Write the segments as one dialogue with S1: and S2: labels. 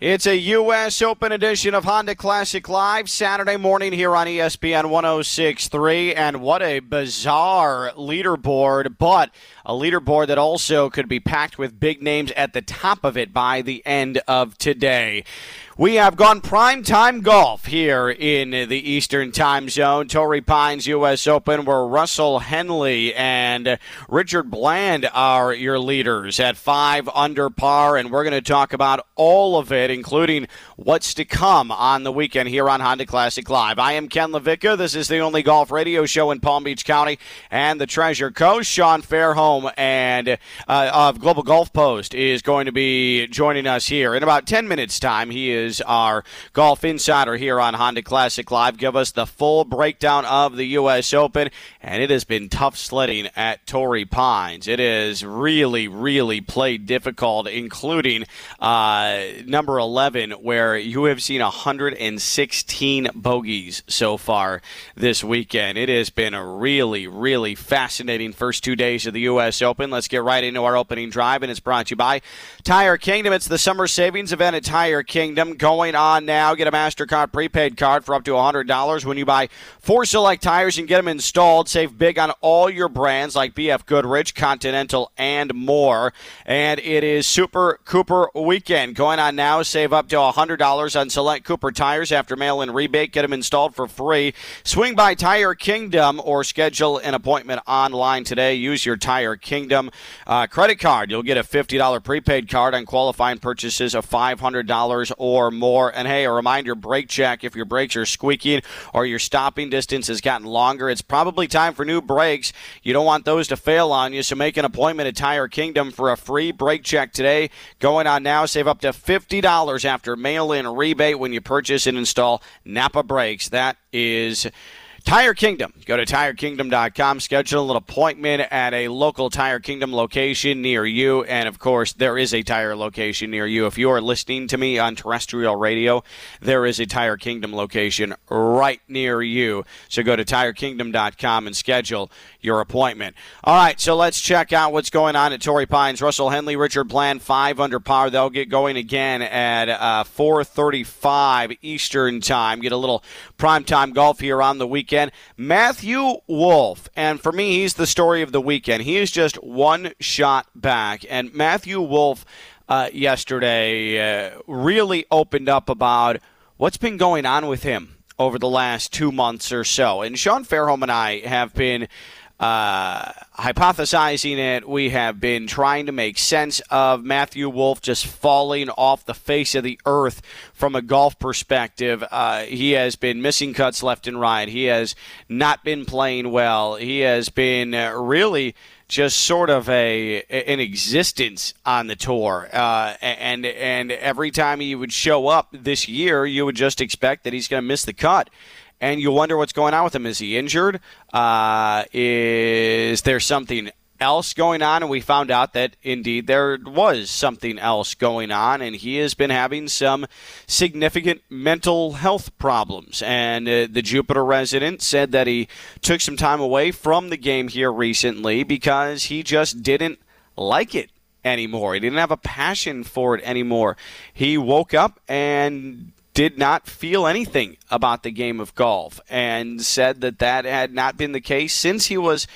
S1: It's a U.S. Open edition of Honda Classic Live Saturday morning here on ESPN 1063. And what a bizarre leaderboard, but a leaderboard that also could be packed with big names at the top of it by the end of today. We have gone prime time golf here in the Eastern Time Zone. Torrey Pines U.S. Open, where Russell Henley and Richard Bland are your leaders at five under par, and we're going to talk about all of it, including what's to come on the weekend here on Honda Classic Live. I am Ken LaVicka. This is the only golf radio show in Palm Beach County and the Treasure Coast. Sean Fairholm and uh, of Global Golf Post is going to be joining us here in about 10 minutes' time. He is is our golf insider here on Honda Classic Live. Give us the full breakdown of the U.S. Open, and it has been tough sledding at Torrey Pines. It has really, really played difficult, including uh, number 11, where you have seen 116 bogeys so far this weekend. It has been a really, really fascinating first two days of the U.S. Open. Let's get right into our opening drive, and it's brought to you by Tire Kingdom. It's the summer savings event at Tire Kingdom going on now. Get a MasterCard prepaid card for up to $100 when you buy four select tires and get them installed. Save big on all your brands like BF Goodrich, Continental, and more. And it is Super Cooper Weekend going on now. Save up to $100 on select Cooper tires after mail in rebate. Get them installed for free. Swing by Tire Kingdom or schedule an appointment online today. Use your Tire Kingdom uh, credit card. You'll get a $50 prepaid card on qualifying purchases of $500 or or more. And hey, a reminder brake check if your brakes are squeaking or your stopping distance has gotten longer. It's probably time for new brakes. You don't want those to fail on you, so make an appointment at Tire Kingdom for a free brake check today. Going on now, save up to $50 after mail in rebate when you purchase and install Napa brakes. That is Tire Kingdom. Go to tirekingdom.com, schedule an appointment at a local Tire Kingdom location near you. And of course, there is a tire location near you. If you are listening to me on terrestrial radio, there is a Tire Kingdom location right near you. So go to tirekingdom.com and schedule your appointment. All right, so let's check out what's going on at Torrey Pines. Russell Henley, Richard Bland, five under par. They'll get going again at uh, 4:35 Eastern time. Get a little prime time golf here on the weekend. Matthew Wolff, and for me, he's the story of the weekend. He is just one shot back, and Matthew Wolff. uh, yesterday uh, really opened up about what's been going on with him over the last two months or so. And Sean Fairholm and I have been uh, hypothesizing it. We have been trying to make sense of Matthew Wolff just falling off the face of the earth from a golf perspective. Uh, he has been missing cuts left and right. He has not been playing well. He has been uh, really just sort of a an existence on the tour, uh, and and every time he would show up this year, you would just expect that he's going to miss the cut and you wonder what's going on with him. Is he injured? Uh, is there something else going on? And we found out that indeed there was something else going on, and he has been having some significant mental health problems. And uh, the Jupiter resident said that he took some time away from the game here recently because he just didn't like it anymore. He didn't have a passion for it anymore. He woke up and did not feel anything about the game of golf and said that that had not been the case since he was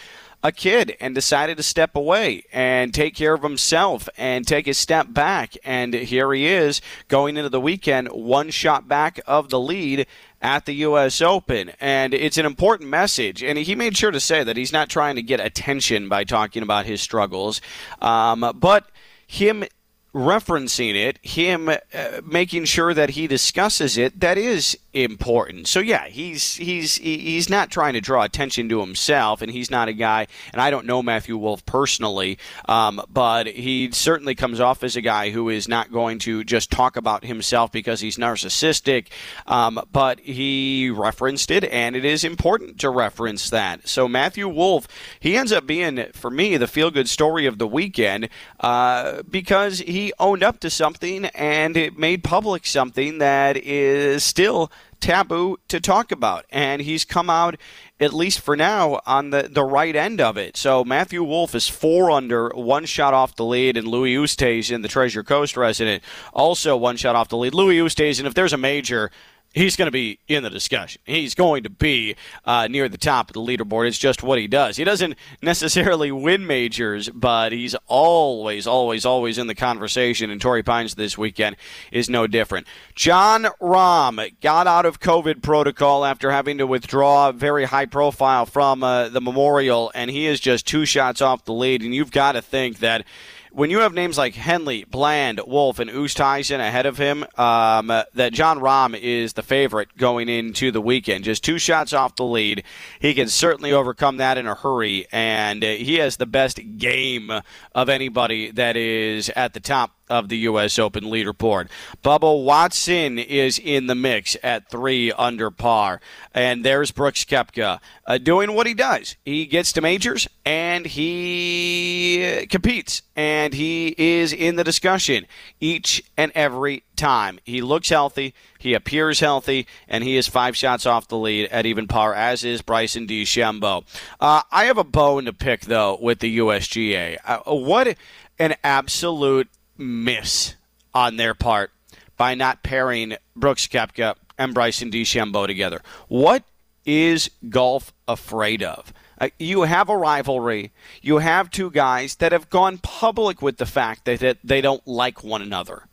S1: a kid and decided to step away and take care of himself and take a step back. And here he is going into the weekend, one shot back of the lead at the U.S. Open. And it's an important message. And he made sure to say that he's not trying to get attention by talking about his struggles, um, but him referencing it, him uh, making sure that he discusses it, that is important. So yeah, he's he's he's not trying to draw attention to himself, and he's not a guy. And I don't know Matthew Wolff personally, um, but he certainly comes off as a guy who is not going to just talk about himself because he's narcissistic. Um, but he referenced it, and it is important to reference that. So Matthew Wolff, he ends up being for me the feel good story of the weekend uh, because he owned up to something and it made public something that is still taboo to talk about. And he's come out, at least for now, on the, the right end of it. So Matthew Wolff is four under, one shot off the lead, and Louis Oosthuizen, the Treasure Coast resident, also one shot off the lead. Louis Oosthuizen, if there's a major he's going to be in the discussion. He's going to be uh, near the top of the leaderboard. It's just what he does. He doesn't necessarily win majors, but he's always, always, always in the conversation. And Torrey Pines this weekend is no different. Jon Rahm got out of COVID protocol after having to withdraw very high profile from uh, the Memorial, and he is just two shots off the lead. And you've got to think that when you have names like Henley, Bland, Wolff, and Oosthuizen ahead of him, um, that Jon Rahm is the favorite going into the weekend. Just two shots off the lead. He can certainly overcome that in a hurry, and he has the best game of anybody that is at the top of the U.S. Open leaderboard. Bubba Watson is in the mix at three under par. And there's Brooks Koepka uh, doing what he does. He gets to majors and he competes and he is in the discussion each and every time. He looks healthy, he appears healthy, and he is five shots off the lead at even par, as is Bryson DeChambeau. Uh, I have a bone to pick, though, with the USGA. Uh, what an absolute miss on their part by not pairing Brooks Koepka and Bryson DeChambeau together. What is golf afraid of? Uh, you have a rivalry. You have two guys that have gone public with the fact that, that they don't like one another.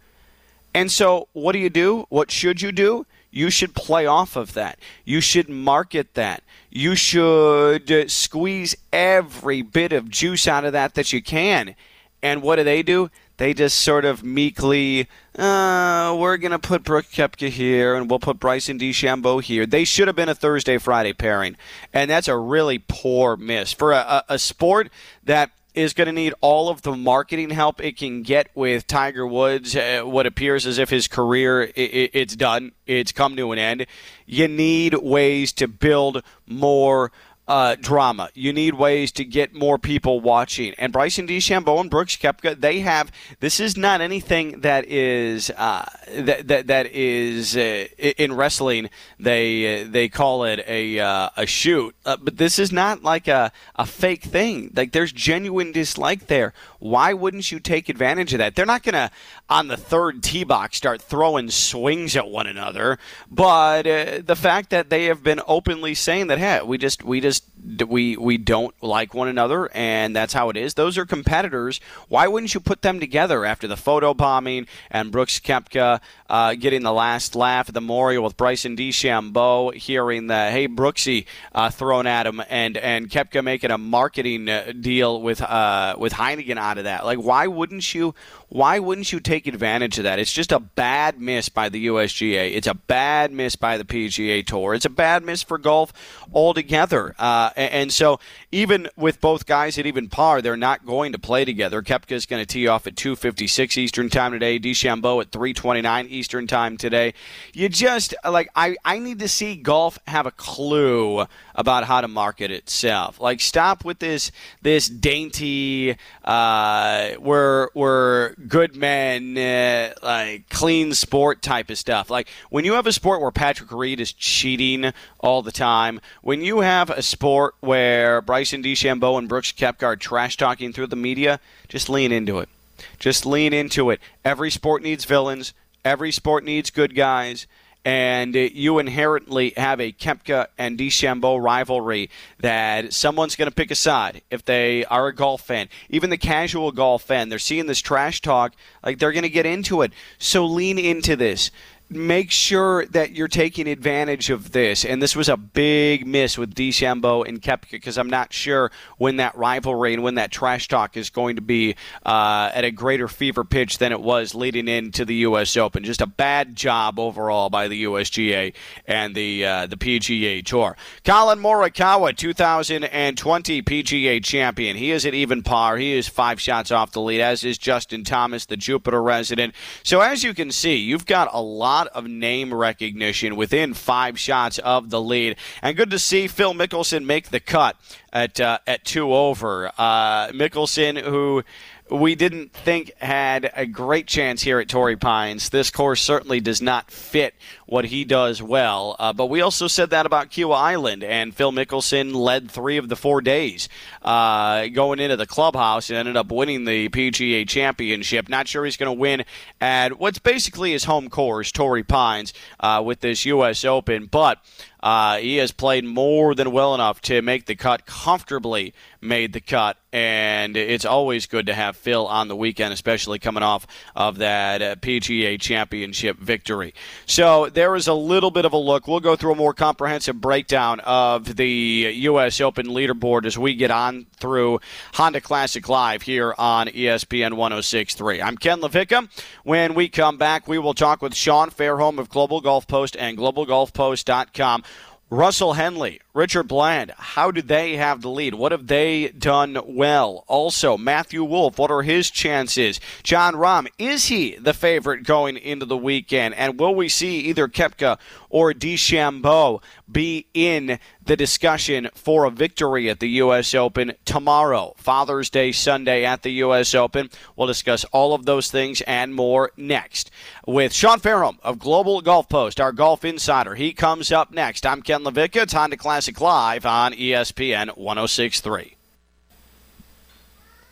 S1: And so, what do you do? What should you do? You should play off of that. You should market that. You should squeeze every bit of juice out of that that you can. And what do they do? They just sort of meekly, uh, we're going to put Brooke Koepka here and we'll put Bryson DeChambeau here. They should have been a Thursday Friday pairing. And that's a really poor miss for a, a, sport that is going to need all of the marketing help it can get with Tiger Woods. Uh, what appears as if his career it, it, it's done, it's come to an end. You need ways to build more uh, drama. You need ways to get more people watching. And Bryson DeChambeau and Brooks Koepka, they have. This is not anything that is uh, that, that that is uh, in wrestling. They uh, they call it a uh, a shoot, uh, but this is not like a a fake thing. Like there's genuine dislike there. Why wouldn't you take advantage of that? They're not gonna on the third tee box start throwing swings at one another, but the fact that they have been openly saying that, hey, we just we just we we don't like one another, and that's how it is. Those are competitors. Why wouldn't you put them together after the photo bombing and Brooks Koepka uh, getting the last laugh at the memorial with Bryson DeChambeau hearing the "Hey Brooksy" uh, thrown at him, and and Koepka making a marketing uh, deal with uh, with Heineken out of that. Like, why wouldn't you? Why wouldn't you take advantage of that? It's just a bad miss by the USGA. It's a bad miss by the PGA Tour. It's a bad miss for golf altogether. Uh, and so, even with both guys at even par, they're not going to play together. Koepka is going to tee off at 2:56 Eastern Time today. DeChambeau at 3:29 Eastern Time today. You just like I I need to see golf have a clue about how to market itself. Like, stop with this this dainty. Uh, we're we're good men, uh, like clean sport type of stuff. Like when you have a sport where Patrick Reed is cheating all the time, when you have a sport where Bryson DeChambeau and Brooks Koepka are trash talking through the media, just lean into it. Just lean into it. Every sport needs villains. Every sport needs good guys and you inherently have a Koepka and DeChambeau rivalry that someone's going to pick a side if they are a golf fan. Even the casual golf fan, they're seeing this trash talk, like they're going to get into it. So lean into this make sure that you're taking advantage of this. And this was a big miss with DeChambeau and Koepka because I'm not sure when that rivalry and when that trash talk is going to be uh, at a greater fever pitch than it was leading into the U.S. Open. Just a bad job overall by the USGA and the uh, the PGA Tour. Collin Morikawa, 2020 PGA champion. He is at even par. He is five shots off the lead, as is Justin Thomas, the Jupiter resident. So as you can see, you've got a lot lot of name recognition within five shots of the lead. And good to see Phil Mickelson make the cut at uh, at two over. Uh, Mickelson, who we didn't think had a great chance here at Torrey Pines. This course certainly does not fit what he does well. Uh, but we also said that about Kiawah Island, and Phil Mickelson led three of the four days uh, going into the clubhouse and ended up winning the PGA Championship. Not sure he's going to win at what's basically his home course, Torrey Pines, uh, with this U.S. Open, but uh, he has played more than well enough to make the cut, comfortably made the cut, and it's always good to have Phil on the weekend, especially coming off of that uh, PGA Championship victory. So there is a little bit of a look. We'll go through a more comprehensive breakdown of the U.S. Open leaderboard as we get on through Honda Classic Live here on ESPN 106.3. I'm Ken LaVicka. When we come back, we will talk with Sean Fairholm of Global Golf Post and GlobalGolfPost.com. Russell Henley, Richard Bland, how do they have the lead? What have they done well? Also, Matthew Wolff, what are his chances? Jon Rahm, is he the favorite going into the weekend? And will we see either Koepka or DeChambeau be in the discussion for a victory at the U.S. Open tomorrow, Father's Day Sunday at the U.S. Open? We'll discuss all of those things and more next with Sean Fairholm of Global Golf Post, our golf insider. He comes up next. I'm Ken LaVicka. It's Honda Classic Live on ESPN 1063.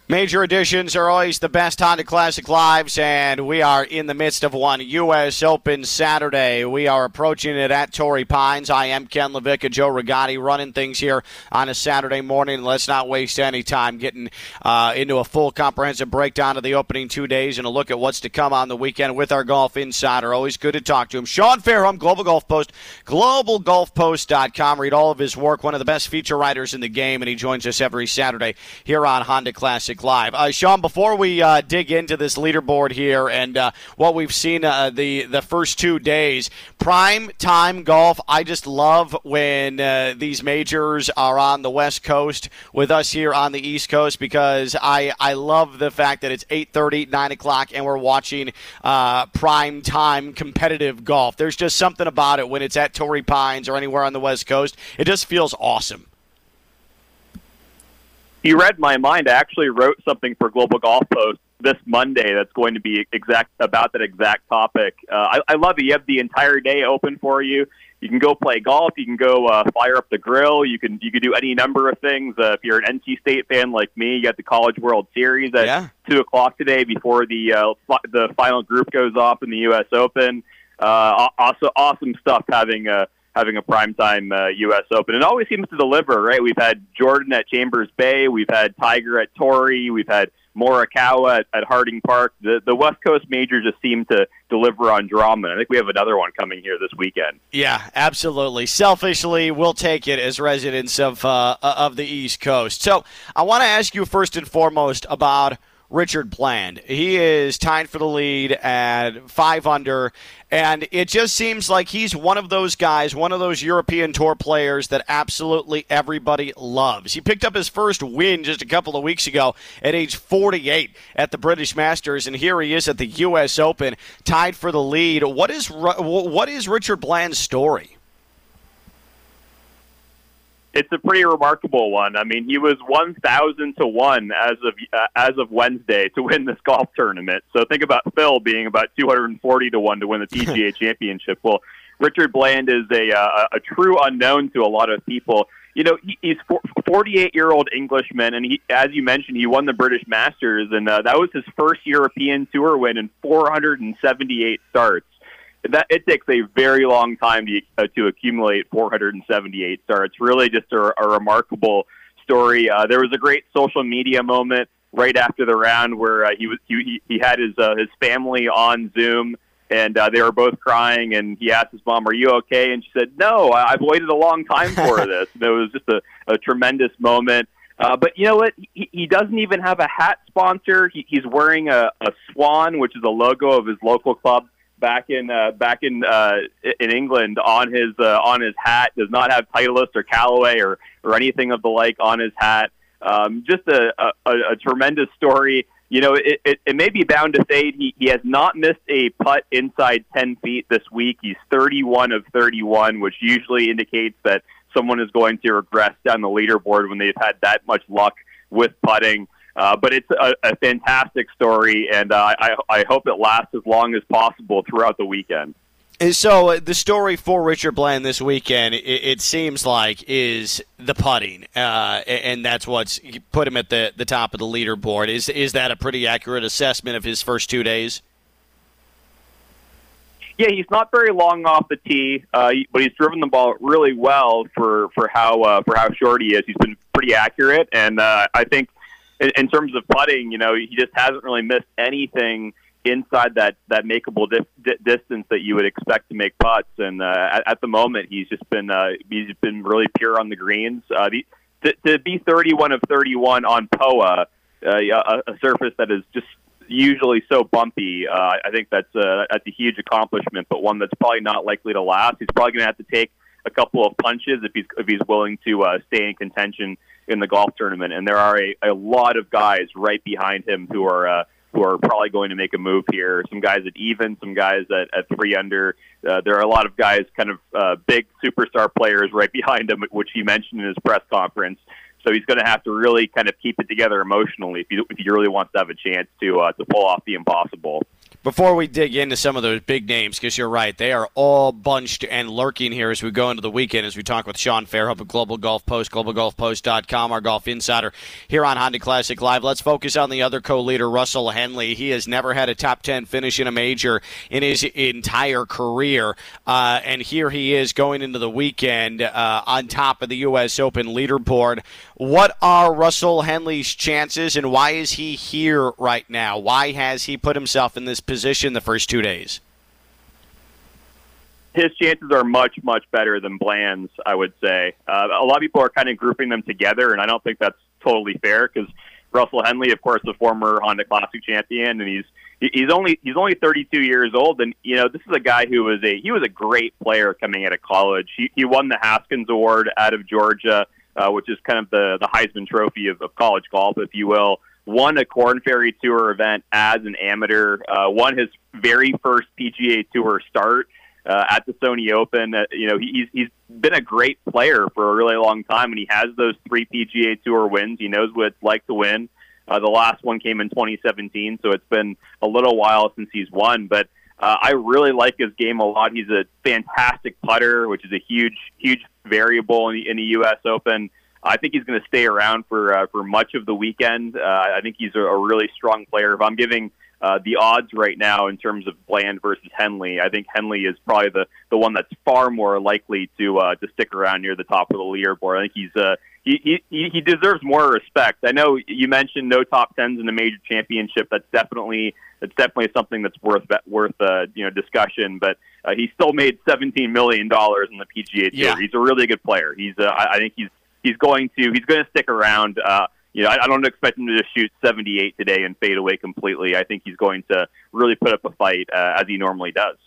S1: Major editions are always the best Honda Classic Lives, and we are in the midst of one U.S. Open Saturday. We are approaching it at Torrey Pines. I am Ken LaVicka, Joe Rigotti, running things here on a Saturday morning. Let's not waste any time getting uh, into a full comprehensive breakdown of the opening two days and a look at what's to come on the weekend with our golf insider. Always good to talk to him. Sean Fairholm, Global Golf Post, globalgolfpost.com. Read all of his work, one of the best feature writers in the game, and he joins us every Saturday here on Honda Classic Live. Uh, Sean, before we uh, dig into this leaderboard here and uh, what we've seen uh, the the first two days, prime time golf. I just love when uh, these majors are on the West Coast with us here on the East Coast because I I love the fact that it's 8:30, 9 o'clock, and we're watching uh, prime time competitive golf. There's just something about it when it's at Torrey Pines or anywhere on the West Coast. It just feels awesome
S2: you read my mind. I actually wrote something for Global Golf Post this Monday that's going to be exact about that exact topic. Uh, I, I love it. You have the entire day open for you. You can go play golf. You can go uh, fire up the grill. You can you can do any number of things. Uh, if you're an NC State fan like me, you got the College World Series at yeah. two o'clock today before the uh, the final group goes off in the U.S. Open. Uh, also, awesome stuff having a having a primetime uh, U.S. Open. It always seems to deliver, right? We've had Jordan at Chambers Bay, we've had Tiger at Torrey, we've had Morikawa at, at Harding Park. The the West Coast majors just seem to deliver on drama. I think we have another one coming here this weekend.
S1: Yeah, absolutely. Selfishly, we'll take it as residents of uh, of the East Coast. So I want to ask you first and foremost about Richard Bland. He is tied for the lead at five under, and it just seems like he's one of those guys, one of those European Tour players that absolutely everybody loves. He picked up his first win just a couple of weeks ago at age 48 at the British Masters, and here he is at the U.S. Open, tied for the lead. What is what is Richard Bland's story?
S2: It's a pretty remarkable one. I mean, he was one thousand to one as of uh, as of Wednesday to win this golf tournament. So think about Phil being about two hundred and forty to one to win the PGA Championship. Well, Richard Bland is a uh, a true unknown to a lot of people. You know, he, he's forty-eight year old Englishman, and he, as you mentioned, he won the British Masters, and uh, that was his first European Tour win in four hundred and seventy-eight starts that it takes a very long time to uh, to accumulate 478 starts. Really, just a, a remarkable story. Uh, there was a great social media moment right after the round where uh, he was he, he had his uh, his family on Zoom and uh, they were both crying. And he asked his mom, "Are you okay?" And she said, "No, I've waited a long time for this." and it was just a, a tremendous moment. Uh, but you know what? He, he doesn't even have a hat sponsor. He, he's wearing a, a swan, which is a logo of his local club back in uh, back in uh, in England on his uh, on his hat. Does not have Titleist or Callaway or or anything of the like on his hat. Um, just a, a, a tremendous story. You know, it, it, it may be bound to fade. He, he has not missed a putt inside 10 feet this week. He's 31 of 31, which usually indicates that someone is going to regress down the leaderboard when they've had that much luck with putting. Uh, but it's a, a fantastic story, and uh, I, I hope it lasts as long as possible throughout the weekend.
S1: And so uh, the story for Richard Bland this weekend, it, it seems like, is the putting, uh, and that's what's put him at the, the top of the leaderboard. Is is that a pretty accurate assessment of his first two days?
S2: Yeah, he's not very long off the tee, uh, but he's driven the ball really well for for how uh, for how short he is. He's been pretty accurate, and uh, I think in, in terms of putting, you know, he just hasn't really missed anything inside that that makeable di- di- distance that you would expect to make putts. And uh, at, at the moment, he's just been uh, he's been really pure on the greens. Uh, the, to, to be 31 of 31 on POA, uh, a, a surface that is just usually so bumpy. Uh, I think that's a, that's a huge accomplishment, but one that's probably not likely to last. He's probably going to have to take a couple of punches if he's if he's willing to uh, stay in contention in the golf tournament. And there are a, a lot of guys right behind him who are. Uh, who are probably going to make a move here. Some guys at even, some guys at, at three under. Uh, there are a lot of guys, kind of uh, big superstar players right behind him, which he mentioned in his press conference. So he's going to have to really kind of keep it together emotionally if he, if he really wants to have a chance to uh, to pull off the impossible.
S1: Before we dig into some of those big names, because you're right, they are all bunched and lurking here as we go into the weekend, as we talk with Sean Fairholm of Global Golf Post, globalgolfpost.com, our golf insider here on Honda Classic Live. Let's focus on the other co-leader, Russell Henley. He has never had a top 10 finish in a major in his entire career, uh, and here he is going into the weekend uh, on top of the U.S. Open leaderboard. What are Russell Henley's chances, and why is he here right now? Why has he put himself in this position? the first two days?
S2: His chances are much, much better than Bland's, I would say. Uh, a lot of people are kind of grouping them together, and I don't think that's totally fair because Russell Henley, of course, the former Honda Classic champion, and he's he's only he's only 32 years old, and you know this is a guy who was a he was a great player coming out of college. He he won the Haskins Award out of Georgia, uh, which is kind of the the Heisman Trophy of, of college golf, if you will won a Korn Ferry Tour event as an amateur, uh, won his very first PGA Tour start uh, at the Sony Open. Uh, you know, he's he's been a great player for a really long time, and he has those three PGA Tour wins. He knows what it's like to win. Uh, the last one came in 2017, so it's been a little while since he's won. But uh, I really like his game a lot. He's a fantastic putter, which is a huge, huge variable in the, in the U.S. Open. I think he's going to stay around for uh, for much of the weekend. Uh, I think he's a, a really strong player. If I'm giving uh, the odds right now in terms of Bland versus Henley, I think Henley is probably the the one that's far more likely to uh, to stick around near the top of the leaderboard. I think he's uh, he, he he deserves more respect. I know you mentioned no top tens in a major championship. That's definitely that's definitely something that's worth worth uh, you know discussion. But uh, he still made seventeen million dollars in the PGA Tour. Yeah. He's a really good player. He's uh, I, I think he's he's going to he's going to stick around. Uh, you know, I, I don't expect him to just shoot 78 today and fade away completely. I think he's going to really put up a fight uh, as he normally does.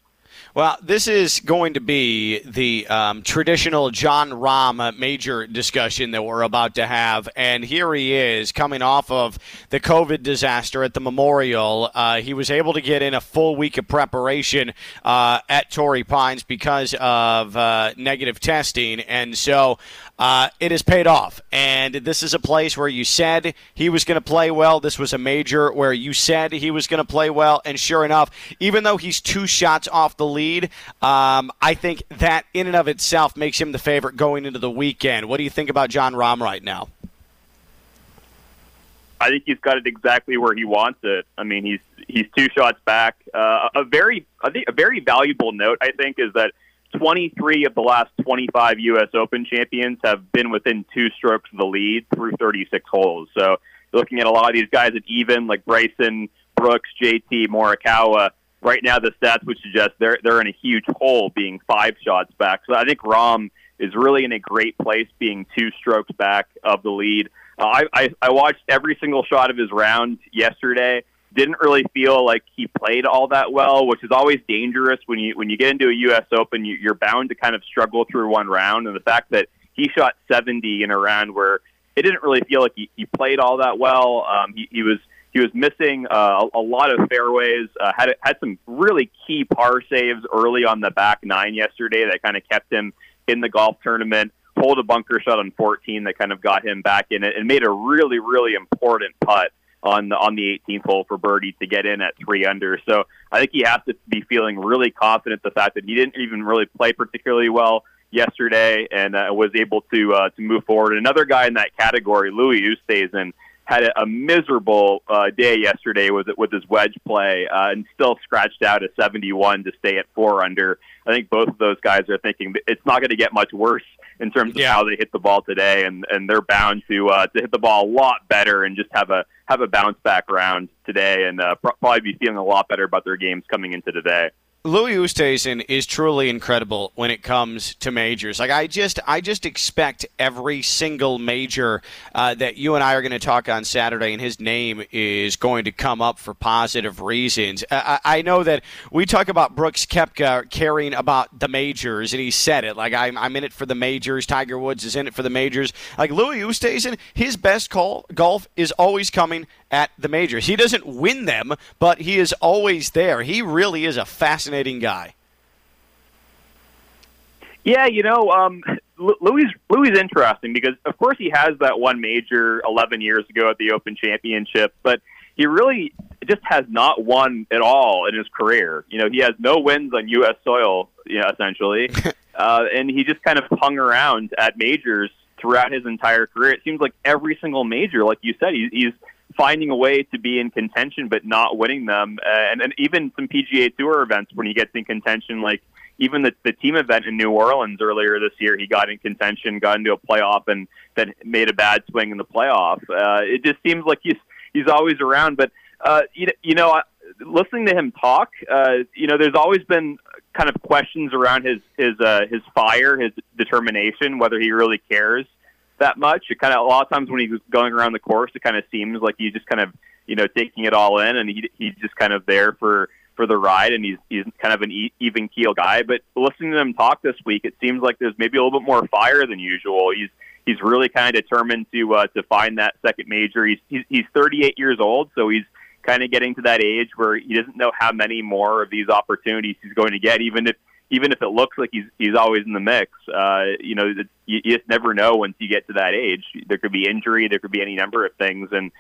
S1: Well, this is going to be the um, traditional Jon Rahm major discussion that we're about to have. And here he is coming off of the COVID disaster at the Memorial. Uh, he was able to get in a full week of preparation uh, at Torrey Pines because of uh, negative testing. And so uh, it has paid off. And this is a place where you said he was going to play well. This was a major where you said he was going to play well. And sure enough, even though he's two shots off the lead, um, I think that in and of itself makes him the favorite going into the weekend. What do you think about Jon Rahm right now?
S2: I think he's got it exactly where he wants it. I mean, he's he's two shots back. Uh, a very, I think, a very valuable note. I think is that 23 of the last 25 U.S. Open champions have been within two strokes of the lead through 36 holes. So looking at a lot of these guys at even, like Bryson, Brooks, JT, Morikawa, right now the stats would suggest they're they're in a huge hole, being five shots back. So I think Rahm is really in a great place, being two strokes back of the lead. Uh, I, I I watched every single shot of his round yesterday didn't really feel like he played all that well, which is always dangerous when you when you get into a U.S. Open. You, you're bound to kind of struggle through one round, and the fact that he shot 70 in a round where it didn't really feel like he, he played all that well. Um, he, he was he was missing uh, a, a lot of fairways. Uh, had had some really key par saves early on the back nine yesterday that kind of kept him in the golf tournament. Pulled a bunker shot on 14 that kind of got him back in it, and made a really really important putt on the on the 18th hole for birdie to get in at three under. So I think he has to be feeling really confident the fact that he didn't even really play particularly well yesterday and uh, was able to uh, to move forward. Another guy in that category, Louis Oosthuizen, had a, a miserable uh, day yesterday with with his wedge play uh, and still scratched out a 71 to stay at four under. I think both of those guys are thinking it's not going to get much worse in terms of yeah. how they hit the ball today, and and they're bound to uh, to hit the ball a lot better and just have a have a bounce back round today, and uh, probably be feeling a lot better about their games coming into today.
S1: Louis Oosthuizen is truly incredible when it comes to majors. Like I just, I just expect every single major uh, that you and I are going to talk on Saturday, and his name is going to come up for positive reasons. I, I know that we talk about Brooks Koepka caring about the majors, and he said it. Like I'm, I'm in it for the majors. Tiger Woods is in it for the majors. Like Louis Oosthuizen, his best call golf is always coming at the majors. He doesn't win them, but he is always there. He really is a fascinating guy.
S2: Yeah, you know, um, Louis Louis is interesting because, of course, he has that one major 11 years ago at the Open Championship, but he really just has not won at all in his career. You know, he has no wins on U.S. soil, you know, essentially, uh, and he just kind of hung around at majors throughout his entire career. It seems like every single major, like you said, he, he's finding a way to be in contention but not winning them. Uh, and, and even some PGA Tour events when he gets in contention, like even the, the team event in New Orleans earlier this year, he got in contention, got into a playoff, and then made a bad swing in the playoff. Uh, it just seems like he's he's always around. But uh, you, you know, listening to him talk, uh, you know, there's always been kind of questions around his his uh, his fire, his determination, whether he really cares that much. It kind of a lot of times when he's going around the course, it kind of seems like he's just kind of you know taking it all in, and he he's just kind of there for for the ride, and he's he's kind of an even keel guy. But listening to him talk this week, it seems like there's maybe a little bit more fire than usual. He's he's really kind of determined to uh, to find that second major. He's, he's he's 38 years old, so he's kind of getting to that age where he doesn't know how many more of these opportunities he's going to get, even if even if it looks like he's he's always in the mix, uh, you know, you, you just never know once you get to that age. There could be injury, there could be any number of things, and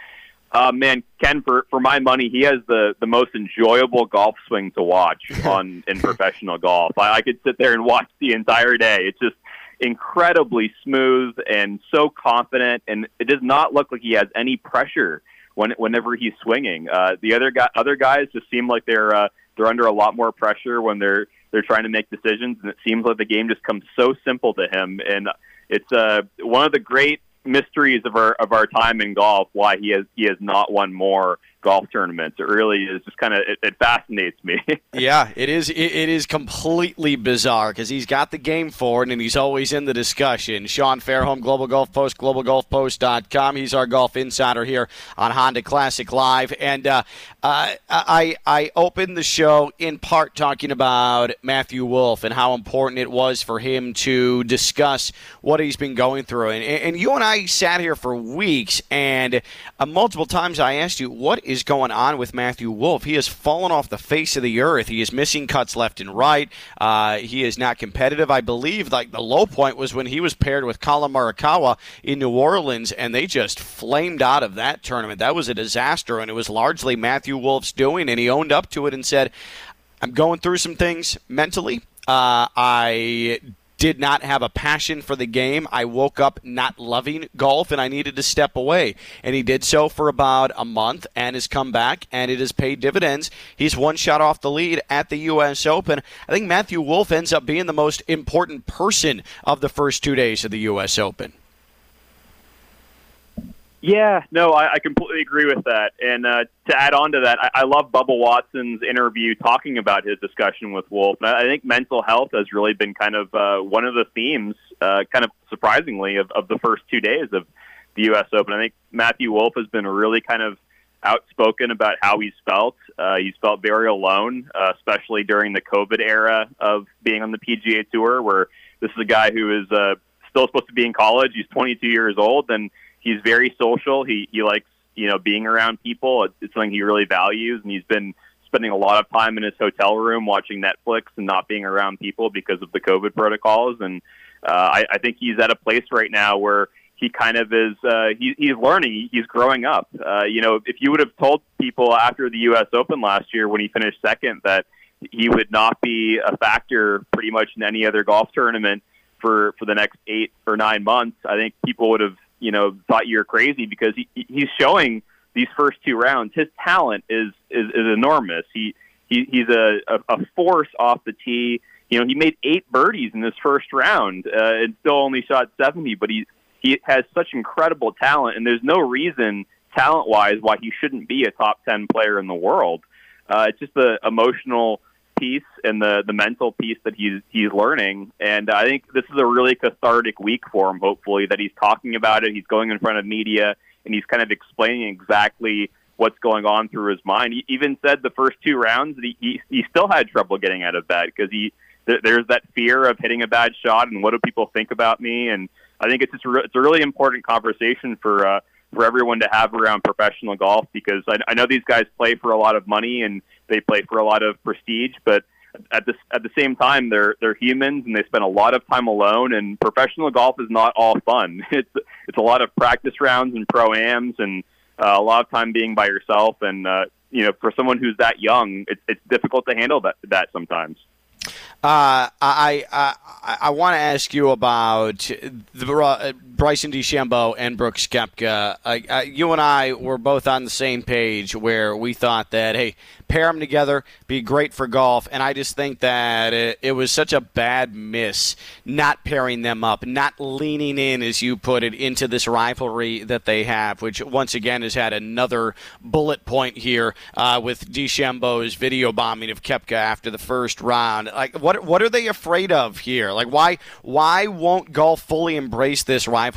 S2: uh, man, Ken, for for my money, he has the the most enjoyable golf swing to watch on in professional golf. I, I could sit there and watch the entire day. It's just incredibly smooth and so confident, and it does not look like he has any pressure when whenever he's swinging. Uh, the other guy, other guys just seem like they're uh, they're under a lot more pressure when they're they're trying to make decisions, and it seems like the game just comes so simple to him. And it's uh, one of the great mysteries of our of our time in golf. Why he has he has not won more golf tournaments. It really is just kind of it, it, fascinates me.
S1: yeah, it is. It, it is completely bizarre because he's got the game forward and he's always in the discussion. Sean Fairholm, Global Golf Post, globalgolfpost.com. He's our golf insider here on Honda Classic Live, and uh, uh, I I opened the show in part talking about Matthew Wolff and how important it was for him to discuss what he's been going through, and, and you and I sat here for weeks, and uh, multiple times I asked you what is going on with Matthew Wolff? He has fallen off the face of the earth. He is missing cuts left and right. Uh, he is not competitive. I believe like the low point was when he was paired with Collin Morikawa in New Orleans, and they just flamed out of that tournament. That was a disaster, and it was largely Matthew Wolff's doing, and he owned up to it and said, "I'm going through some things mentally. Uh, I did not have a passion for the game. I woke up not loving golf and I needed to step away. And he did so for about a month and has come back and it has paid dividends. He's one shot off the lead at the U.S. Open. I think Matthew Wolff ends up being the most important person of the first two days of the U.S. Open.
S2: Yeah, no, I, I completely agree with that. And uh, to add on to that, I, I love Bubba Watson's interview talking about his discussion with Wolff. And I, I think mental health has really been kind of uh, one of the themes, uh, kind of surprisingly, of, of the first two days of the U.S. Open. I think Matthew Wolff has been really kind of outspoken about how he's felt. Uh, he's felt very alone, uh, especially during the COVID era of being on the PGA Tour, where this is a guy who is uh, still supposed to be in college. He's 22 years old, and he's very social. He he likes you know being around people. It's, it's something he really values, and he's been spending a lot of time in his hotel room watching Netflix and not being around people because of the COVID protocols. And uh, I, I think he's at a place right now where he kind of is uh, he, he's learning he's growing up uh, you know if you would have told people after the US Open last year when he finished second that he would not be a factor pretty much in any other golf tournament for for the next 8 or 9 months I think people would have you know thought you're crazy because he he's showing these first two rounds. His talent is is, is enormous. He, he he's a, a a force off the tee. You know, he made eight birdies in this first round uh, and still only shot 70, but he he has such incredible talent, and there's no reason talent wise why he shouldn't be a top 10 player in the world. Uh, it's just the emotional piece and the the mental piece that he's he's learning, and I think this is a really cathartic week for him. Hopefully, that he's talking about it, he's going in front of media, and he's kind of explaining exactly what's going on through his mind. He even said the first two rounds he he, he still had trouble getting out of bed because he there's that fear of hitting a bad shot and what do people think about me and I think it's just re- it's a really important conversation for uh, for everyone to have around professional golf because I, I know these guys play for a lot of money and they play for a lot of prestige, but at the at the same time they're they're humans and they spend a lot of time alone and professional golf is not all fun. It's it's a lot of practice rounds and pro ams and uh, a lot of time being by yourself and uh, you know for someone who's that young it's it's difficult to handle that that sometimes.
S1: Uh, I I, I want to ask you about the Bryson DeChambeau and Brooks Koepka. You and I were both on the same page where we thought that hey, pair them together, be great for golf. And I just think that it, it was such a bad miss not pairing them up, not leaning in, as you put it, into this rivalry that they have, which once again has had another bullet point here uh, with DeChambeau's video bombing of Koepka after the first round. Like what what are they afraid of here? Like why why won't golf fully embrace this rivalry?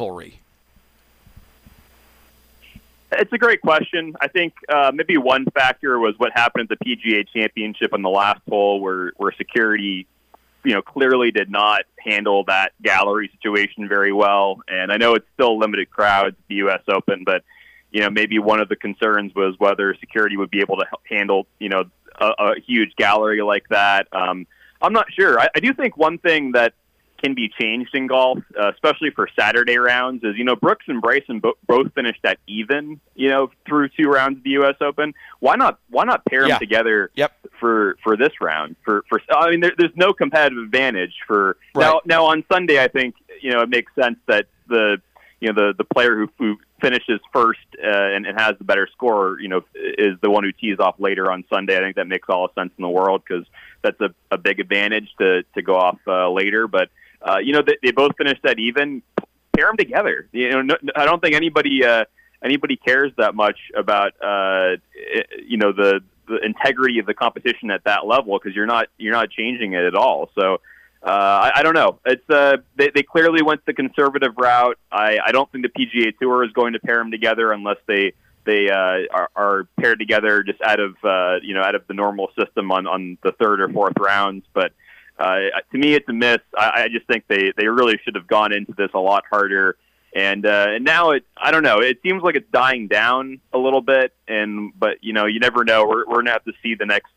S2: It's a great question. I think uh, maybe one factor was what happened at the PGA Championship on the last hole, where where security, you know, clearly did not handle that gallery situation very well. And I know it's still limited crowds at the U.S. Open, but you know, maybe one of the concerns was whether security would be able to handle, you know, a, a huge gallery like that. Um, I'm not sure. I, I do think one thing that can be changed in golf, uh, especially for Saturday rounds, is you know Brooks and Bryson bo- both finished at even, you know, through two rounds of the U.S. Open. Why not? Why not pair
S1: yeah.
S2: them together
S1: yep.
S2: for for this round? For for I mean, there, there's no competitive advantage for
S1: right.
S2: now. Now on Sunday, I think you know it makes sense that the you know the the player who, who finishes first uh, and, and has the better score, you know, is the one who tees off later on Sunday. I think that makes all the sense in the world because that's a, a big advantage to to go off uh, later. But uh, you know, they, they both finished at even. Pair them together. You know, no, I don't think anybody uh, anybody cares that much about uh, you know the the integrity of the competition at that level because you're not you're not changing it at all. So uh, I, I don't know. It's uh, they, they clearly went the conservative route. I, I don't think the PGA Tour is going to pair them together unless they they uh, are, are paired together just out of uh, you know out of the normal system on on the third or fourth rounds. But uh, to me, it's a miss. I, I just think they they really should have gone into this a lot harder. And uh, and now it I don't know. It seems like it's dying down a little bit. And but you know you never know. We're we're gonna have to see the next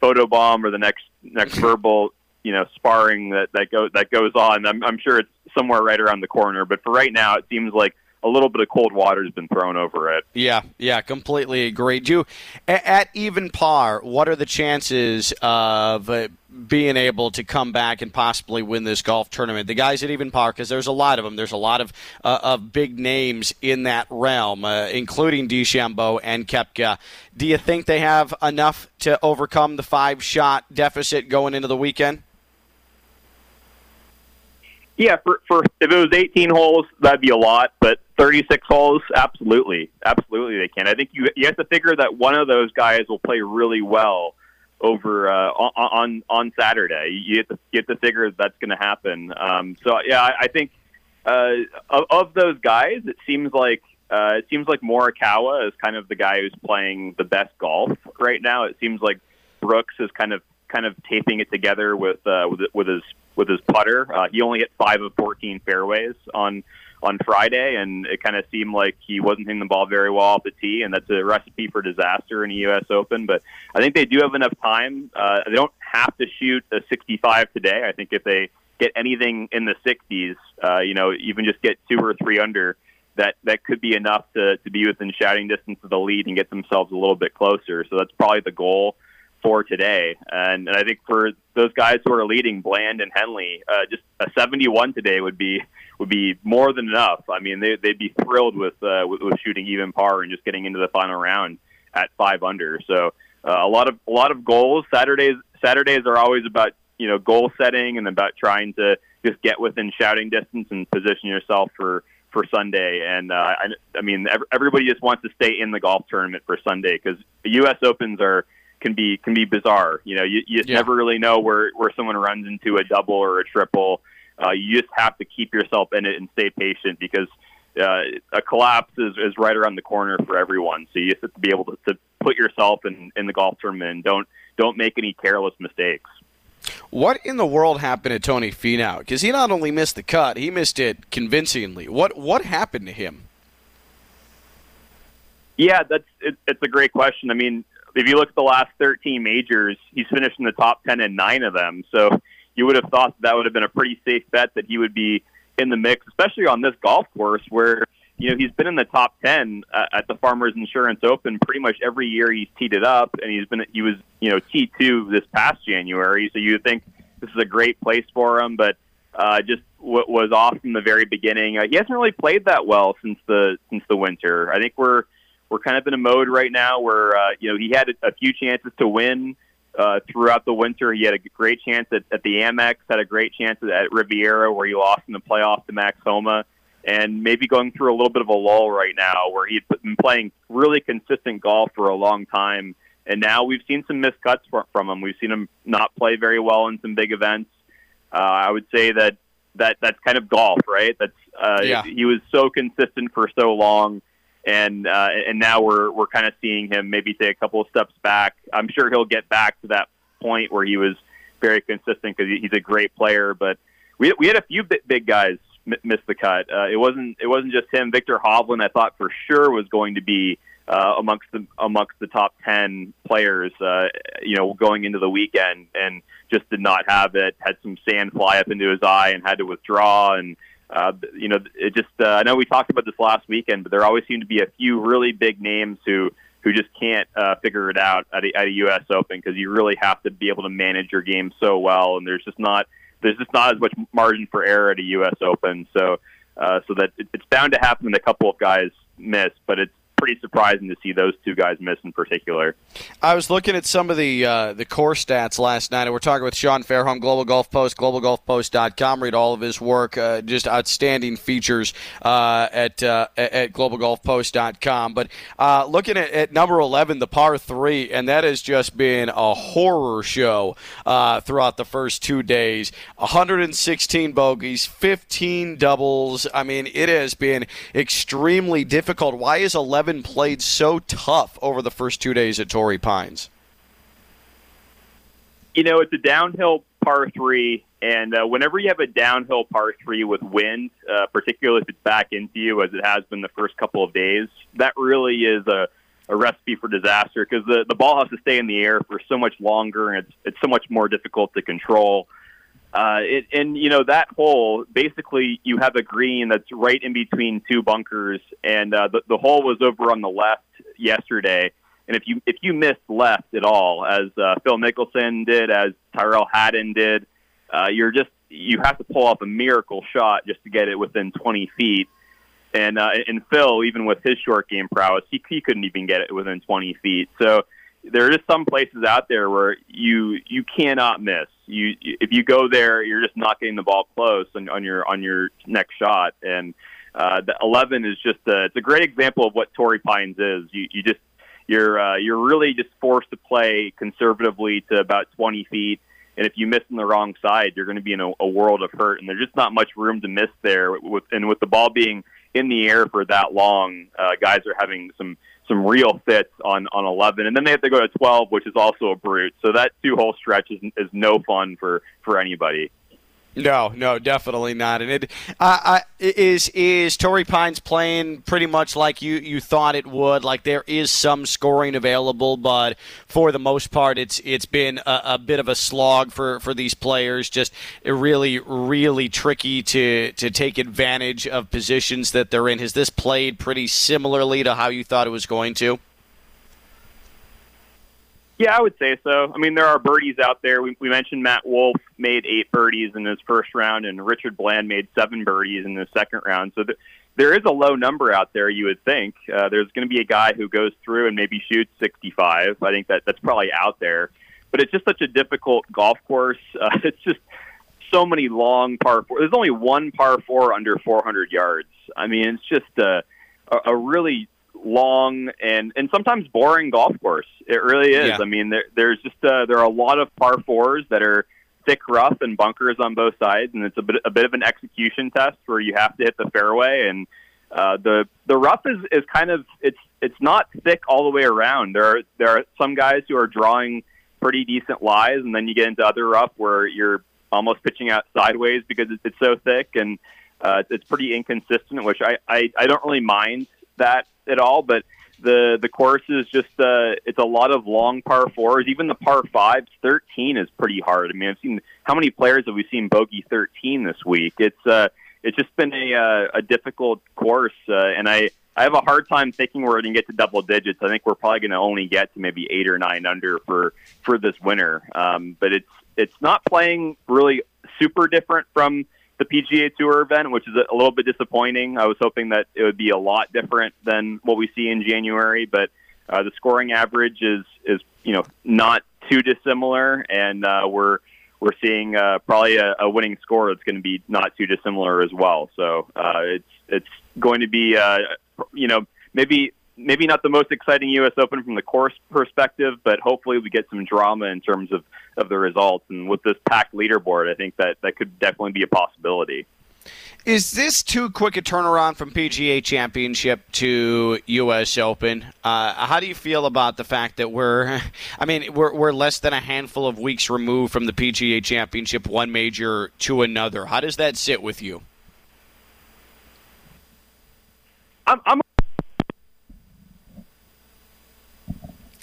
S2: photo bomb or the next next verbal you know sparring that that goes that goes on. I'm, I'm sure it's somewhere right around the corner, but for right now, it seems like a little bit of cold water has been thrown over it.
S1: Yeah, yeah, completely agree. Do at even par, what are the chances of uh, being able to come back and possibly win this golf tournament? The guys at even par, because there's a lot of them. There's a lot of uh, of big names in that realm, uh, including DeChambeau and Koepka. Do you think they have enough to overcome the five shot deficit going into the weekend?
S2: Yeah, for for if it was 18 holes, that'd be a lot, but 36 holes, absolutely, absolutely they can. I think you you have to figure that one of those guys will play really well over uh, on on Saturday. You have to you have to figure that's going to happen. Um, so yeah, I, I think uh, of, of those guys, it seems like uh, it seems like Morikawa is kind of the guy who's playing the best golf right now. It seems like Brooks is kind of kind of taping it together with uh, with with his with his putter. Uh, he only hit five of 14 fairways on on Friday, and it kind of seemed like he wasn't hitting the ball very well off the tee, and that's a recipe for disaster in the U.S. Open. But I think they do have enough time. Uh, they don't have to shoot a 65 today. I think if they get anything in the 60s, uh, you know, even just get two or three under, that that could be enough to to be within shouting distance of the lead and get themselves a little bit closer. So that's probably the goal for today. And, and I think for those guys who are leading, Bland and Henley, uh, just a 71 today would be would be more than enough. I mean, they, they'd be thrilled with, uh, with with shooting even par and just getting into the final round at five under. So uh, a lot of a lot of goals. Saturdays Saturdays are always about you know goal setting and about trying to just get within shouting distance and position yourself for for Sunday. And uh, I, I mean, everybody just wants to stay in the golf tournament for Sunday because the U.S. Opens are can be can be bizarre. You know, you, you yeah. never really know where where someone runs into a double or a triple. Uh, you just have to keep yourself in it and stay patient because uh, a collapse is, is right around the corner for everyone. So you just have to be able to, to put yourself in, in the golf tournament and don't don't make any careless mistakes.
S1: What in the world happened to Tony Finau? Because he not only missed the cut, he missed it convincingly. What what happened to him?
S2: Yeah, that's it, it's a great question. I mean, if you look at the last 13 majors, he's finished in the top 10 in nine of them. So you would have thought that that would have been a pretty safe bet that he would be in the mix, especially on this golf course where you know he's been in the top 10 uh, at the Farmers Insurance Open pretty much every year he's teed it up, and he's been he was you know T2 this past January. So you think this is a great place for him, but uh, just what was off from the very beginning. Uh, he hasn't really played that well since the since the winter. I think we're we're kind of in a mode right now where uh, you know he had a, a few chances to win uh, throughout the winter. He had a great chance at, at the Amex, had a great chance at, at Riviera where he lost in the playoff to Max Homa, and maybe going through a little bit of a lull right now where he'd been playing really consistent golf for a long time. And now we've seen some missed cuts from him. We've seen him not play very well in some big events. Uh, I would say that that that's kind of golf, right? That's uh, yeah. he was so consistent for so long and uh, and now we're we're kind of seeing him maybe take a couple of steps back. I'm sure he'll get back to that point where he was very consistent because he's a great player. But we we had a few big guys miss the cut. Uh, it wasn't it wasn't just him. Viktor Hovland, I thought for sure was going to be uh, amongst the amongst the top ten players. Uh, you know, going into the weekend, and just did not have it. Had some sand fly up into his eye and had to withdraw and uh, you know, it just uh, I know we talked about this last weekend, but there always seem to be a few really big names who who just can't uh, figure it out at a, at a U.S. Open because you really have to be able to manage your game so well, and there's just not there's just not as much margin for error at a U.S. Open. So uh, so that it, it's bound to happen when a couple of guys miss, but it's pretty surprising to see those two guys miss in particular.
S1: I was looking at some of the uh, the core stats last night, and we're talking with Sean Fairholm, Global Golf Post, globalgolfpost.com. Read all of his work, uh, just outstanding features uh, at uh, at globalgolfpost.com. But uh, looking at, at, number 11, the par three, and that has just been a horror show uh, throughout the first two days. 116 bogeys, 15 doubles. I mean, it has been extremely difficult. Why is 11 11 played so tough over the first two days at Torrey Pines?
S2: You know, it's a downhill par three, and uh, whenever you have a downhill par three with wind, uh, particularly if it's back into you, as it has been the first couple of days, that really is a, a recipe for disaster because the, the ball has to stay in the air for so much longer, and it's, it's so much more difficult to control. Uh, it, and you know that hole, basically, you have a green that's right in between two bunkers, and uh, the, the hole was over on the left yesterday. And if you if you missed left at all, as uh, Phil Mickelson did, as Tyrrell Hatton did, uh, you're just you have to pull off a miracle shot just to get it within 20 feet. And uh, and Phil, even with his short game prowess, he, he couldn't even get it within 20 feet. So there is some places out there where you you cannot miss. You if you go there, you're just not getting the ball close on, on your on your next shot. And uh, the 11 is just a, it's a great example of what Torrey Pines is. You you just you're uh, you're really just forced to play conservatively to about 20 feet. And if you miss on the wrong side, you're going to be in a, a world of hurt. And there's just not much room to miss there. With and with the ball being in the air for that long, uh, guys are having some some real fits on on 11, and then they have to go to 12, which is also a brute. So that two hole stretch is, is no fun for for anybody.
S1: No, no, definitely not. And it uh, is is Torrey Pines playing pretty much like you, you thought it would. Like there is some scoring available, but for the most part, it's it's been a, a bit of a slog for, for these players. Just really, really tricky to to take advantage of positions that they're in. Has this played pretty similarly to how you thought it was going to?
S2: Yeah, I would say so. I mean, there are birdies out there. We, we mentioned Matt Wolff made eight birdies in his first round, and Richard Bland made seven birdies in the second round. So th- there is a low number out there. You would think uh, there's going to be a guy who goes through and maybe shoots 65. I think that that's probably out there, but it's just such a difficult golf course. Uh, it's just so many long par four. There's only one par four under 400 yards. I mean, it's just a, a really long and and sometimes boring golf course. It really is. Yeah. I mean, there, there's just uh, there are a lot of par fours that are thick rough and bunkers on both sides, and it's a bit a bit of an execution test where you have to hit the fairway and. Uh, the the rough is, is kind of it's it's not thick all the way around. There are there are some guys who are drawing pretty decent lies, and then you get into other rough where you're almost pitching out sideways because it's, it's so thick and uh, it's pretty inconsistent. Which I, I I don't really mind that at all, but the the course is just uh, it's a lot of long par fours. Even the par fives, thirteen is pretty hard. I mean, I've seen how many players have we seen bogey thirteen this week? It's uh, it's just been a uh, a difficult course, uh, and I I have a hard time thinking we're going to get to double digits. I think we're probably going to only get to maybe eight or nine under for for this winter. Um, but it's it's not playing really super different from the PGA Tour event, which is a little bit disappointing. I was hoping that it would be a lot different than what we see in January, but uh, the scoring average is is you know not too dissimilar, and uh, we're we're seeing uh, probably a, a winning score that's going to be not too dissimilar as well. So uh, it's it's going to be uh, you know maybe maybe not the most exciting U.S. Open from the course perspective, but hopefully we get some drama in terms of, of the results. And with this packed leaderboard, I think that that could definitely be a possibility.
S1: Is this too quick a turnaround from PGA Championship to U.S. Open? Uh, how do you feel about the fact that we're, I mean, we're, we're less than a handful of weeks removed from the PGA Championship, one major to another? How does that sit with you?
S2: I'm, I'm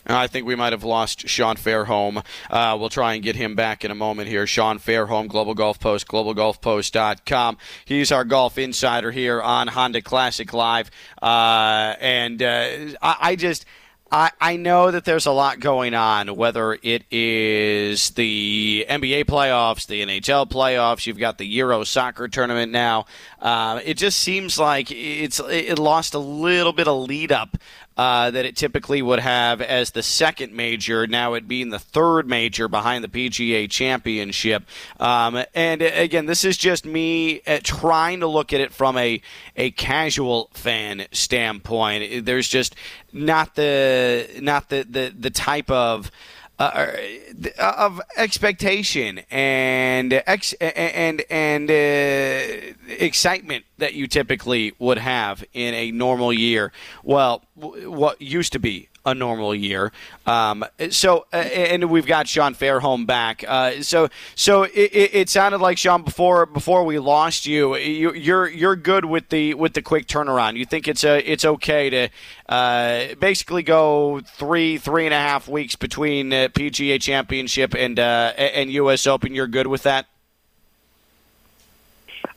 S1: I think we might have lost Sean Fairholm. Uh, we'll try and get him back in a moment here. Sean Fairholm, Global Golf Post, globalgolfpost.com. He's our golf insider here on Honda Classic Live. Uh, and uh, I, I just. I, I know that there's a lot going on, whether it is the NBA playoffs, the NHL playoffs, you've got the Euro soccer tournament now. Uh, it just seems like it's it lost a little bit of lead up uh, that it typically would have as the second major. Now it being the third major behind the PGA Championship. Um, and uh, again, this is just me uh, trying to look at it from a a casual fan standpoint. There's just not the not the the, the type of uh, uh, of expectation and ex- and and uh, excitement that you typically would have in a normal year. Well, what used to be a normal year. Um, so, uh, and we've got Sean Fairholm back. Uh, so, so it, it, sounded like Sean before before we lost you. you. You're you're good with the with the quick turnaround. You think it's a it's okay to uh, basically go three three and a half weeks between PGA Championship and uh, and U.S. Open. You're good with that.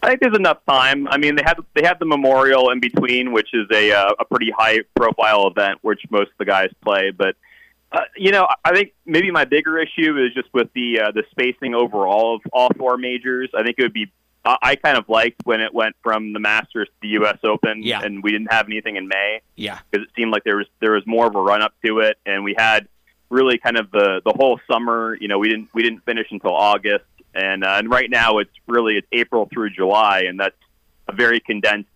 S2: I think there's enough time. I mean, they have they have the Memorial in between, which is a uh, a pretty high profile event, which most of the guys play. But uh, you know, I think maybe my bigger issue is just with the uh, the spacing overall of all four majors. I think it would be. I kind of liked when it went from the Masters to the U.S. Open,
S1: yeah.
S2: and we didn't have anything in May.
S1: Yeah,
S2: because it seemed like there was there was more of a run up to it, and we had really kind of the the whole summer. You know, we didn't we didn't finish until August, and uh, and right now it's really it's April through July, and that's a very condensed,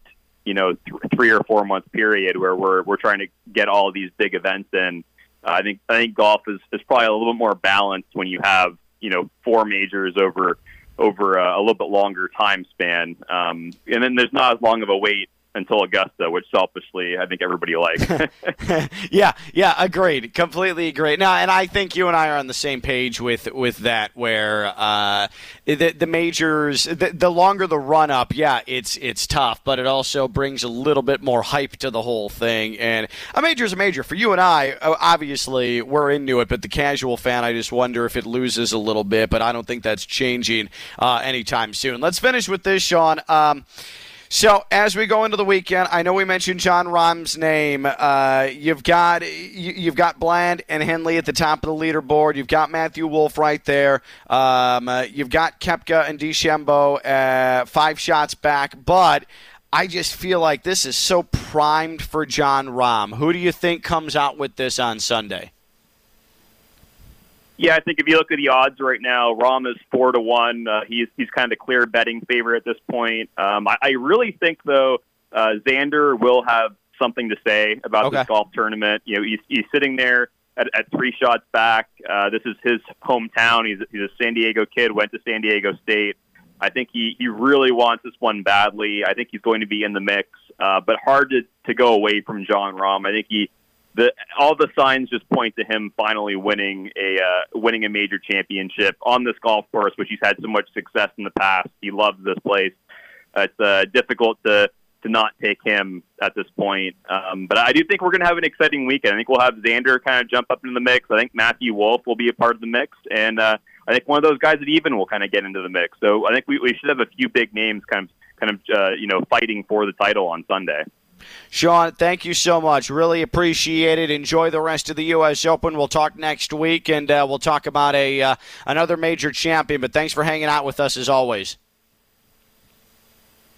S2: you know, th- three or four month period where we're we're trying to get all these big events in. Uh, I think I think golf is is probably a little bit more balanced when you have you know four majors over over a, a little bit longer time span, um, and then there's not as long of a wait until Augusta, which selfishly I think everybody likes.
S1: yeah, yeah, agreed, completely agreed. Now, and I think you and I are on the same page with with that, where uh, the the majors, the, the longer the run up, yeah, it's it's tough, but it also brings a little bit more hype to the whole thing. And a major is a major for you and I. Obviously, we're into it, but the casual fan, I just wonder if it loses a little bit. But I don't think that's changing uh, anytime soon. Let's finish with this, Sean. Um, so as we go into the weekend, I know we mentioned Jon Rahm's name. Uh, you've got you, have got Bland and Henley at the top of the leaderboard. You've got Matthew Wolff right there. Um, uh, you've got Koepka and DeChambeau uh, five shots back, but. I just feel like this is so primed for John Rahm. Who do you think comes out with this on Sunday?
S2: Yeah, I think if you look at the odds right now, Rahm is four to one. Uh, he's he's kind of clear betting favorite at this point. Um, I, I really think though uh, Xander will have something to say about okay. this golf tournament. You know, he's he's sitting there at, at three shots back. Uh, this is his hometown. He's he's a San Diego kid. Went to San Diego State. I think he he really wants this one badly. I think he's going to be in the mix, uh, but hard to to go away from Jon Rahm. I think he the all the signs just point to him finally winning a uh, winning a major championship on this golf course, which he's had so much success in the past. He loves this place. It's uh, difficult to to not take him at this point. Um, but I do think we're going to have an exciting weekend. I think we'll have Xander kind of jump up into the mix. I think Matthew Wolff will be a part of the mix, and uh, I think one of those guys at even will kind of get into the mix. So I think we, we should have a few big names kind of kind of uh, you know fighting for the title on Sunday.
S1: Sean, thank you so much. Really appreciate it. Enjoy the rest of the U.S. Open. We'll talk next week, and uh, we'll talk about a uh, another major champion. But thanks for hanging out with us as always.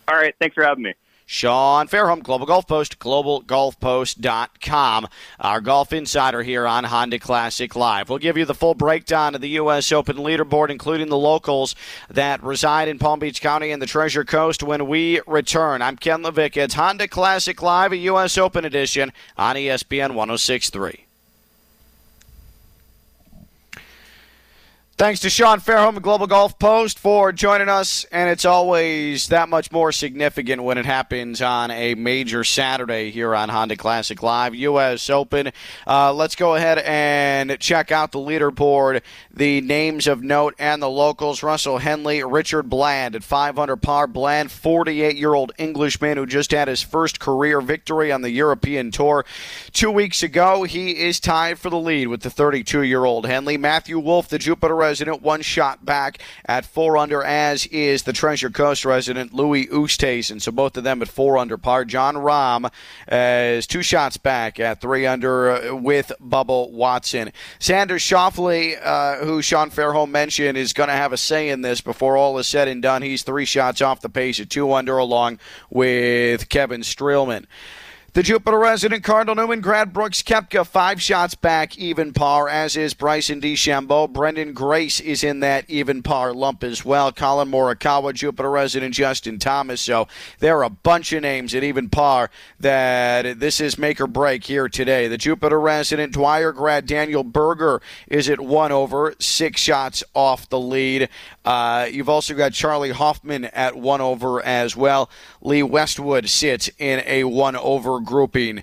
S2: All right. Thanks for having me.
S1: Sean Fairholm, Global Golf Post, globalgolfpost.com. Our golf insider here on Honda Classic Live. We'll give you the full breakdown of the U.S. Open leaderboard, including the locals that reside in Palm Beach County and the Treasure Coast when we return. I'm Ken LaVicka. It's Honda Classic Live, a U.S. Open edition on ESPN 1063. Thanks to Sean Fairholm of Global Golf Post for joining us, and it's always that much more significant when it happens on a major Saturday here on Honda Classic Live, U.S. Open. Uh, let's go ahead and check out the leaderboard, the names of note and the locals. Russell Henley, Richard Bland at 500 par. Bland, 48-year-old Englishman who just had his first career victory on the European Tour two weeks ago. He is tied for the lead with the 32-year-old Henley. Matthew Wolff, the Jupiter resident, one shot back at four under, as is the Treasure Coast resident Louis Oosthuizen. So both of them at four under par. Jon Rahm uh, is two shots back at three under uh, with Bubba Watson. Xander Schauffele, uh, who Sean Fairholm mentioned, is going to have a say in this before all is said and done. He's three shots off the pace at two under, along with Kevin Streelman. The Jupiter resident Cardinal Newman, grad Brooks Koepka, five shots back, even par, as is Bryson DeChambeau. Branden Grace is in that even par lump as well. Collin Morikawa, Jupiter resident Justin Thomas. So there are a bunch of names at even par that this is make or break here today. The Jupiter resident Dwyer grad Daniel Berger is at one over, six shots off the lead. Uh, you've also got Charley Hoffman at one over as well. Lee Westwood sits in a one over grouping.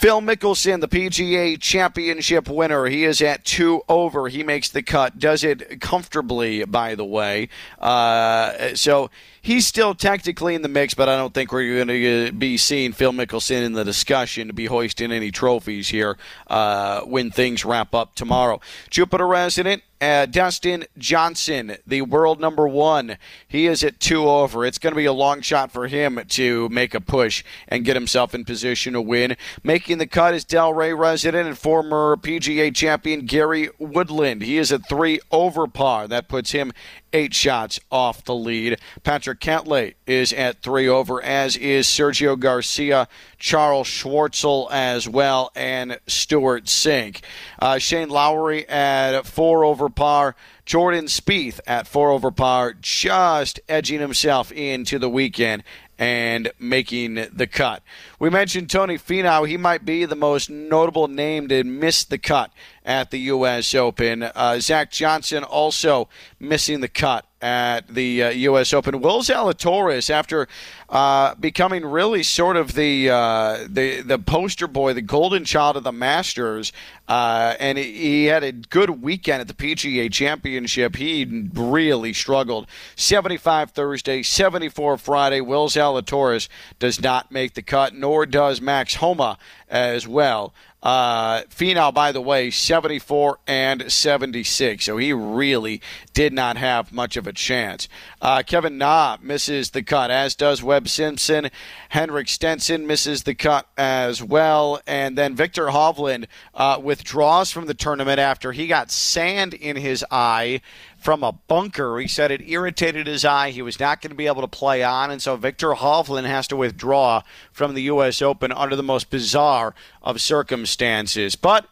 S1: Phil Mickelson, the PGA Championship winner, he is at two over. He makes the cut, does it comfortably, by the way. Uh, so he's still technically in the mix, but I don't think we're going to be seeing Phil Mickelson in the discussion to be hoisting any trophies here uh, when things wrap up tomorrow. Jupiter resident uh, Dustin Johnson, the world number one, he is at two over. It's going to be a long shot for him to make a push and get himself in position to win. Making the cut is Delray resident and former PGA champion Gary Woodland. He is at three over par. That puts him eight shots off the lead. Patrick Cantlay is at three over, as is Sergio Garcia, Charl Schwartzel as well, and Stewart Cink. Uh, Shane Lowry at four over par. Jordan Spieth at four over par, just edging himself into the weekend and making the cut. We mentioned Tony Finau. He might be the most notable name to miss the cut at the U.S. Open. Uh, Zach Johnson also missing the cut at the uh, U.S. Open. Will Zalatoris, after uh, becoming really sort of the uh, the the poster boy, the golden child of the Masters, uh, and he had a good weekend at the PGA Championship. He really struggled. 75 Thursday, 74 Friday. Will Zalatoris does not make the cut, nor does Max Homa as well. Uh, Finau, by the way, 74 and 76. So he really did not have much of a chance. Uh, Kevin Na misses the cut, as does Webb Simpson. Henrik Stenson misses the cut as well. And then Viktor Hovland uh, withdraws from the tournament after he got sand in his eye from a bunker. He said it irritated his eye. He was not going to be able to play on, and so Viktor Hovland has to withdraw from the U.S. Open under the most bizarre of circumstances. But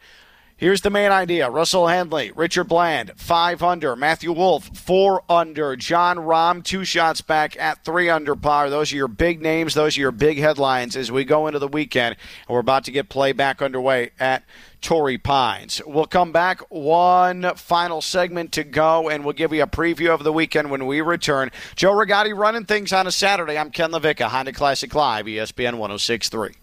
S1: Here's the main idea. Russell Henley, Richard Bland, five under. Matthew Wolff, four under. Jon Rahm, two shots back at three under par. Those are your big names. Those are your big headlines as we go into the weekend. And we're about to get play back underway at Torrey Pines. We'll come back. One final segment to go, and we'll give you a preview of the weekend when we return. Joe Rigotti running things on a Saturday. I'm Ken LaVicka, Honda Classic Live, ESPN 1063.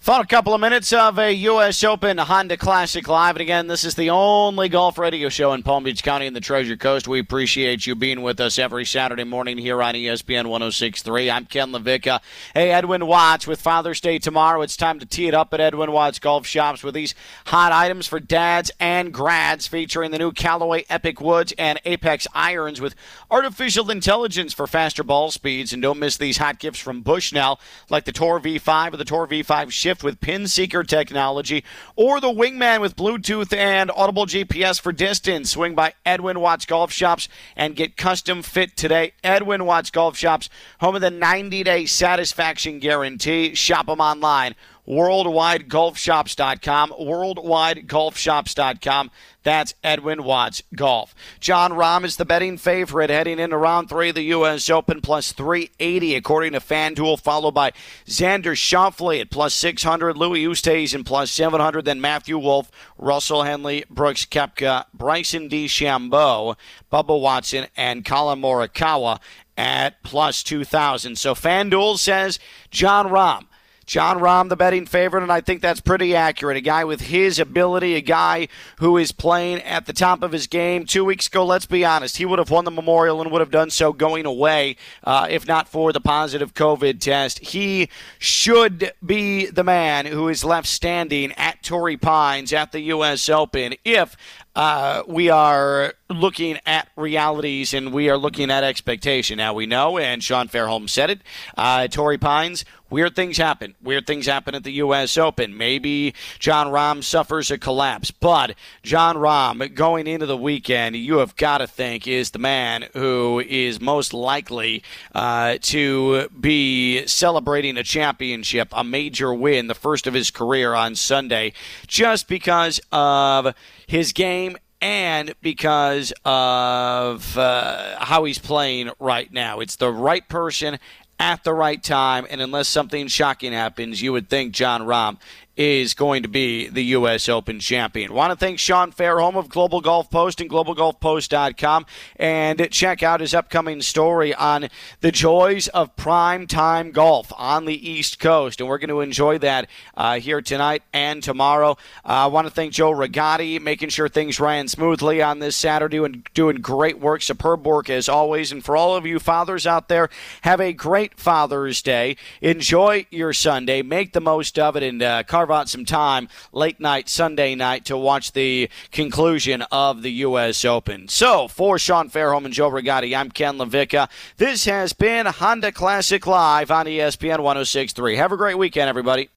S1: Final couple of minutes of a U.S. Open Honda Classic Live. And again, this is the only golf radio show in Palm Beach County and the Treasure Coast. We appreciate you being with us every Saturday morning here on ESPN 1063. I'm Ken LaVicka. Hey, Edwin Watts with Father's Day tomorrow. It's time to tee it up at Edwin Watts Golf Shops with these hot items for dads and grads featuring the new Callaway Epic Woods and Apex irons with artificial intelligence for faster ball speeds. And don't miss these hot gifts from Bushnell like the Tour V5 or the Tour V5 Shift Shift with Pin Seeker technology, or the Wingman with Bluetooth and audible GPS for distance. Swing by Edwin Watts Golf Shops and get custom fit today. Edwin Watts Golf Shops, home of the 90 day satisfaction guarantee. Shop them online worldwidegolfshops.com, worldwidegolfshops.com. That's Edwin Watts Golf. Jon Rahm is the betting favorite heading into round three of the U.S. Open, plus 380 according to FanDuel, followed by Xander Schauffele at plus 600, Louis Oosthuizen plus 700, then Matthew Wolff, Russell Henley, Brooks Koepka, Bryson DeChambeau, Bubba Watson, and Collin Morikawa at plus 2,000. So FanDuel says Jon Rahm Jon Rahm, the betting favorite, and I think that's pretty accurate. A guy with his ability, a guy who is playing at the top of his game. Two weeks ago, let's be honest, he would have won the Memorial and would have done so going away uh, if not for the positive COVID test. He should be the man who is left standing at Torrey Pines at the U.S. Open if uh, we are looking at realities and we are looking at expectation. Now we know, and Sean Fairholm said it. Uh, Torrey Pines, weird things happen. Weird things happen at the U.S. Open. Maybe Jon Rahm suffers a collapse, but Jon Rahm going into the weekend, you have got to think is the man who is most likely uh, to be celebrating a championship, a major win, the first of his career on Sunday, just because of his game and because of uh, how he's playing right now. It's the right person at the right time, and unless something shocking happens, you would think Jon Rahm is going to be the U.S. Open champion. Want to thank Sean Fairholm of Global Golf Post and globalgolfpost.com and check out his upcoming story on the joys of prime time golf on the East Coast. And we're going to enjoy that uh, here tonight and tomorrow. Uh, I want to thank Joe Rigotti, making sure things ran smoothly on this Saturday and doing great work, superb work as always. And for all of you fathers out there, have a great Father's Day. Enjoy your Sunday. Make the most of it and uh, carve carve out some time late night Sunday night to watch the conclusion of the U.S. Open. So, for Sean Fairholm and Joe Rigotti, I'm Ken LaVicka. This has been Honda Classic Live on ESPN 1063. Have a great weekend, everybody.